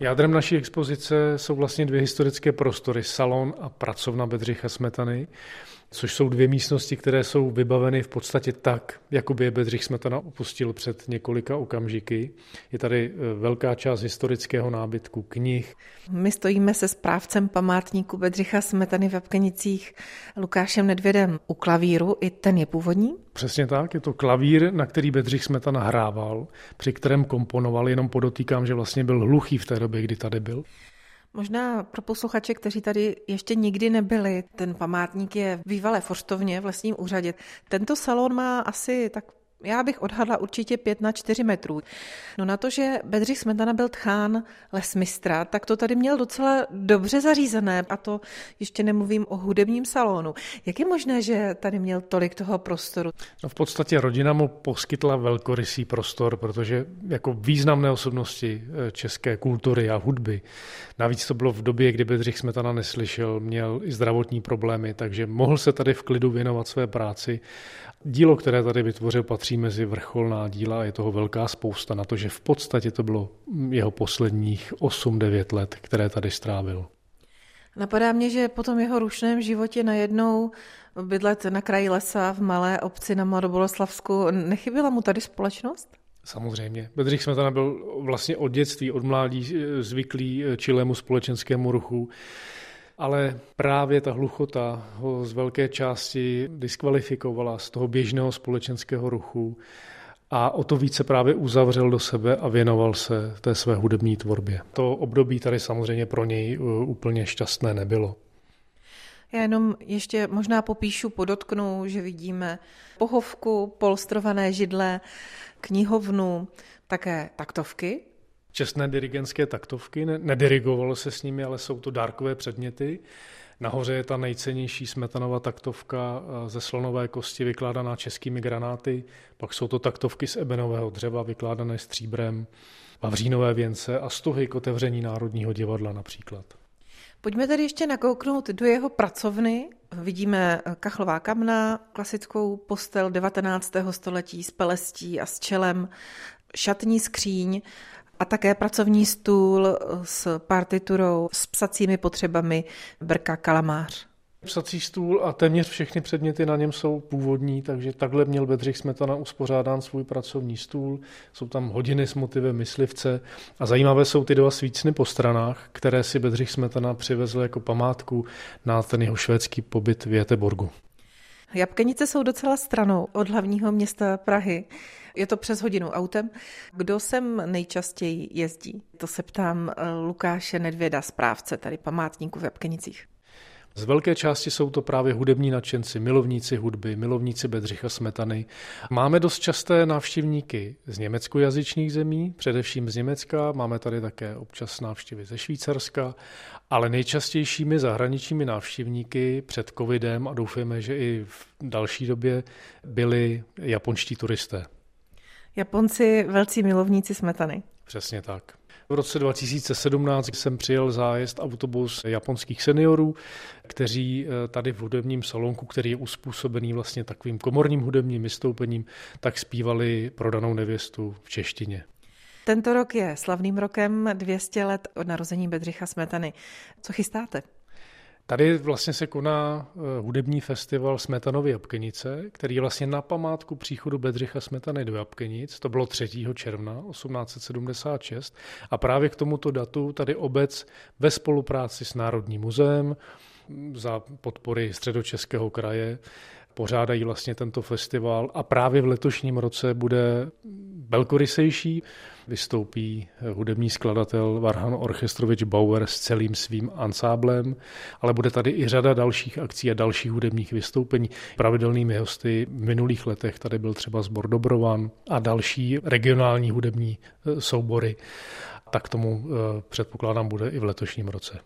Jádrem naší expozice jsou vlastně dvě historické prostory, salon a pracovna Bedřicha Smetany což jsou dvě místnosti, které jsou vybaveny v podstatě tak, jako by je Bedřich Smetana opustil před několika okamžiky. Je tady e, velká část historického nábytku, knih. My stojíme se správcem památníku Bedřicha Smetany v Apkenicích Lukášem Nedvědem u klavíru. I ten je původní? Přesně tak, je to klavír, na který Bedřich Smetana hrával, při kterém komponoval, jenom podotýkám, že vlastně byl hluchý v té době, kdy tady byl. Možná pro posluchače, kteří tady ještě nikdy nebyli, ten památník je v bývalé Forstovně v lesním úřadě. Tento salon má asi tak já bych odhadla určitě 5 na 4 metrů. No na to, že Bedřich Smetana byl tchán lesmistra, tak to tady měl docela dobře zařízené a to ještě nemluvím o hudebním salonu. Jak je možné, že tady měl tolik toho prostoru? No v podstatě rodina mu poskytla velkorysý prostor, protože jako významné osobnosti eh, české kultury a hudby, navíc to bylo v době, kdy Bedřich Smetana neslyšel, měl i zdravotní problémy, takže mohl se tady v klidu věnovat své práci Dílo, které tady vytvořil, patří mezi vrcholná díla a je toho velká spousta na to, že v podstatě to bylo jeho posledních 8-9 let, které tady strávil. Napadá mě, že po tom jeho rušném životě najednou bydlet na kraji lesa v malé obci na Mladoboleslavsku, nechyběla mu tady společnost? Samozřejmě. Bedřich Smetana byl vlastně od dětství, od mládí zvyklý čilému společenskému ruchu ale právě ta hluchota ho z velké části diskvalifikovala z toho běžného společenského ruchu a o to více právě uzavřel do sebe a věnoval se té své hudební tvorbě. To období tady samozřejmě pro něj uh, úplně šťastné nebylo. Já jenom ještě možná popíšu, podotknu, že vidíme pohovku, polstrované židle, knihovnu, také taktovky, čestné dirigentské taktovky, nedirigovalo se s nimi, ale jsou to dárkové předměty. Nahoře je ta nejcennější smetanova taktovka eh, ze slonové kosti vykládaná českými granáty, pak jsou to taktovky z ebenového dřeva vykládané stříbrem, vavřínové věnce a stuhy k otevření Národního divadla například. Pojďme tedy ještě nakouknout do jeho pracovny. Vidíme eh, kachlová kamna, klasickou postel 19. století s pelestí a s čelem, šatní skříň a také pracovní stůl s partiturou, s psacími potřebami Brka Kalamář. Psací stůl a téměř všechny předměty na něm jsou původní, takže takhle měl Bedřich Smetana uspořádán svůj pracovní stůl. Jsou tam hodiny s motivem myslivce a zajímavé jsou ty dva svícny po stranách, které si Bedřich Smetana přivezl jako památku na ten jeho švédský pobyt v Jeteborgu. Jabkenice jsou docela stranou od hlavního města Prahy. Je to přes hodinu autem. Kdo sem nejčastěji jezdí? To se ptám eh, Lukáše Nedvěda, správce tady památníku v Jabkenicích. Z velké části jsou to právě hudební nadšenci, milovníci hudby, milovníci Bedřicha Smetany. Máme dost časté návštěvníky z německojazyčných zemí, především z Německa, máme tady také občas návštěvy ze Švýcarska, ale nejčastějšími zahraničními návštěvníky před covidem a doufáme, že i v další době byli japonští turisté. Japonci velcí milovníci smetany. Přesně tak. V roce 2017 jsem přijel zájezd autobus japonských seniorů, kteří eh, tady v hudebním salonku, který je uspůsobený vlastně takovým komorním hudebním vystoupením, tak zpívali prodanou nevěstu v češtině. Tento rok je slavným rokem 200 let od narození Bedřicha Smetany. Co chystáte? Tady vlastně se koná eh, hudební festival Smetanovy Jabkenice, který je vlastně na památku příchodu Bedřicha Smetany do Jabkenic. To bylo 3. června 1876 a právě k tomuto datu tady obec ve spolupráci s Národním muzeem za podpory středočeského kraje pořádají vlastně tento festival a právě v letošním roce bude velkorysejší. Vystoupí hudební skladatel Varhan Orchestrovič Bauer s celým svým ansáblem, ale bude tady i řada dalších akcí a dalších hudebních vystoupení. Pravidelnými hosty v minulých letech tady byl třeba Zbor Dobrovan a další regionální hudební e, soubory. Tak tomu e, předpokládám bude i v letošním roce.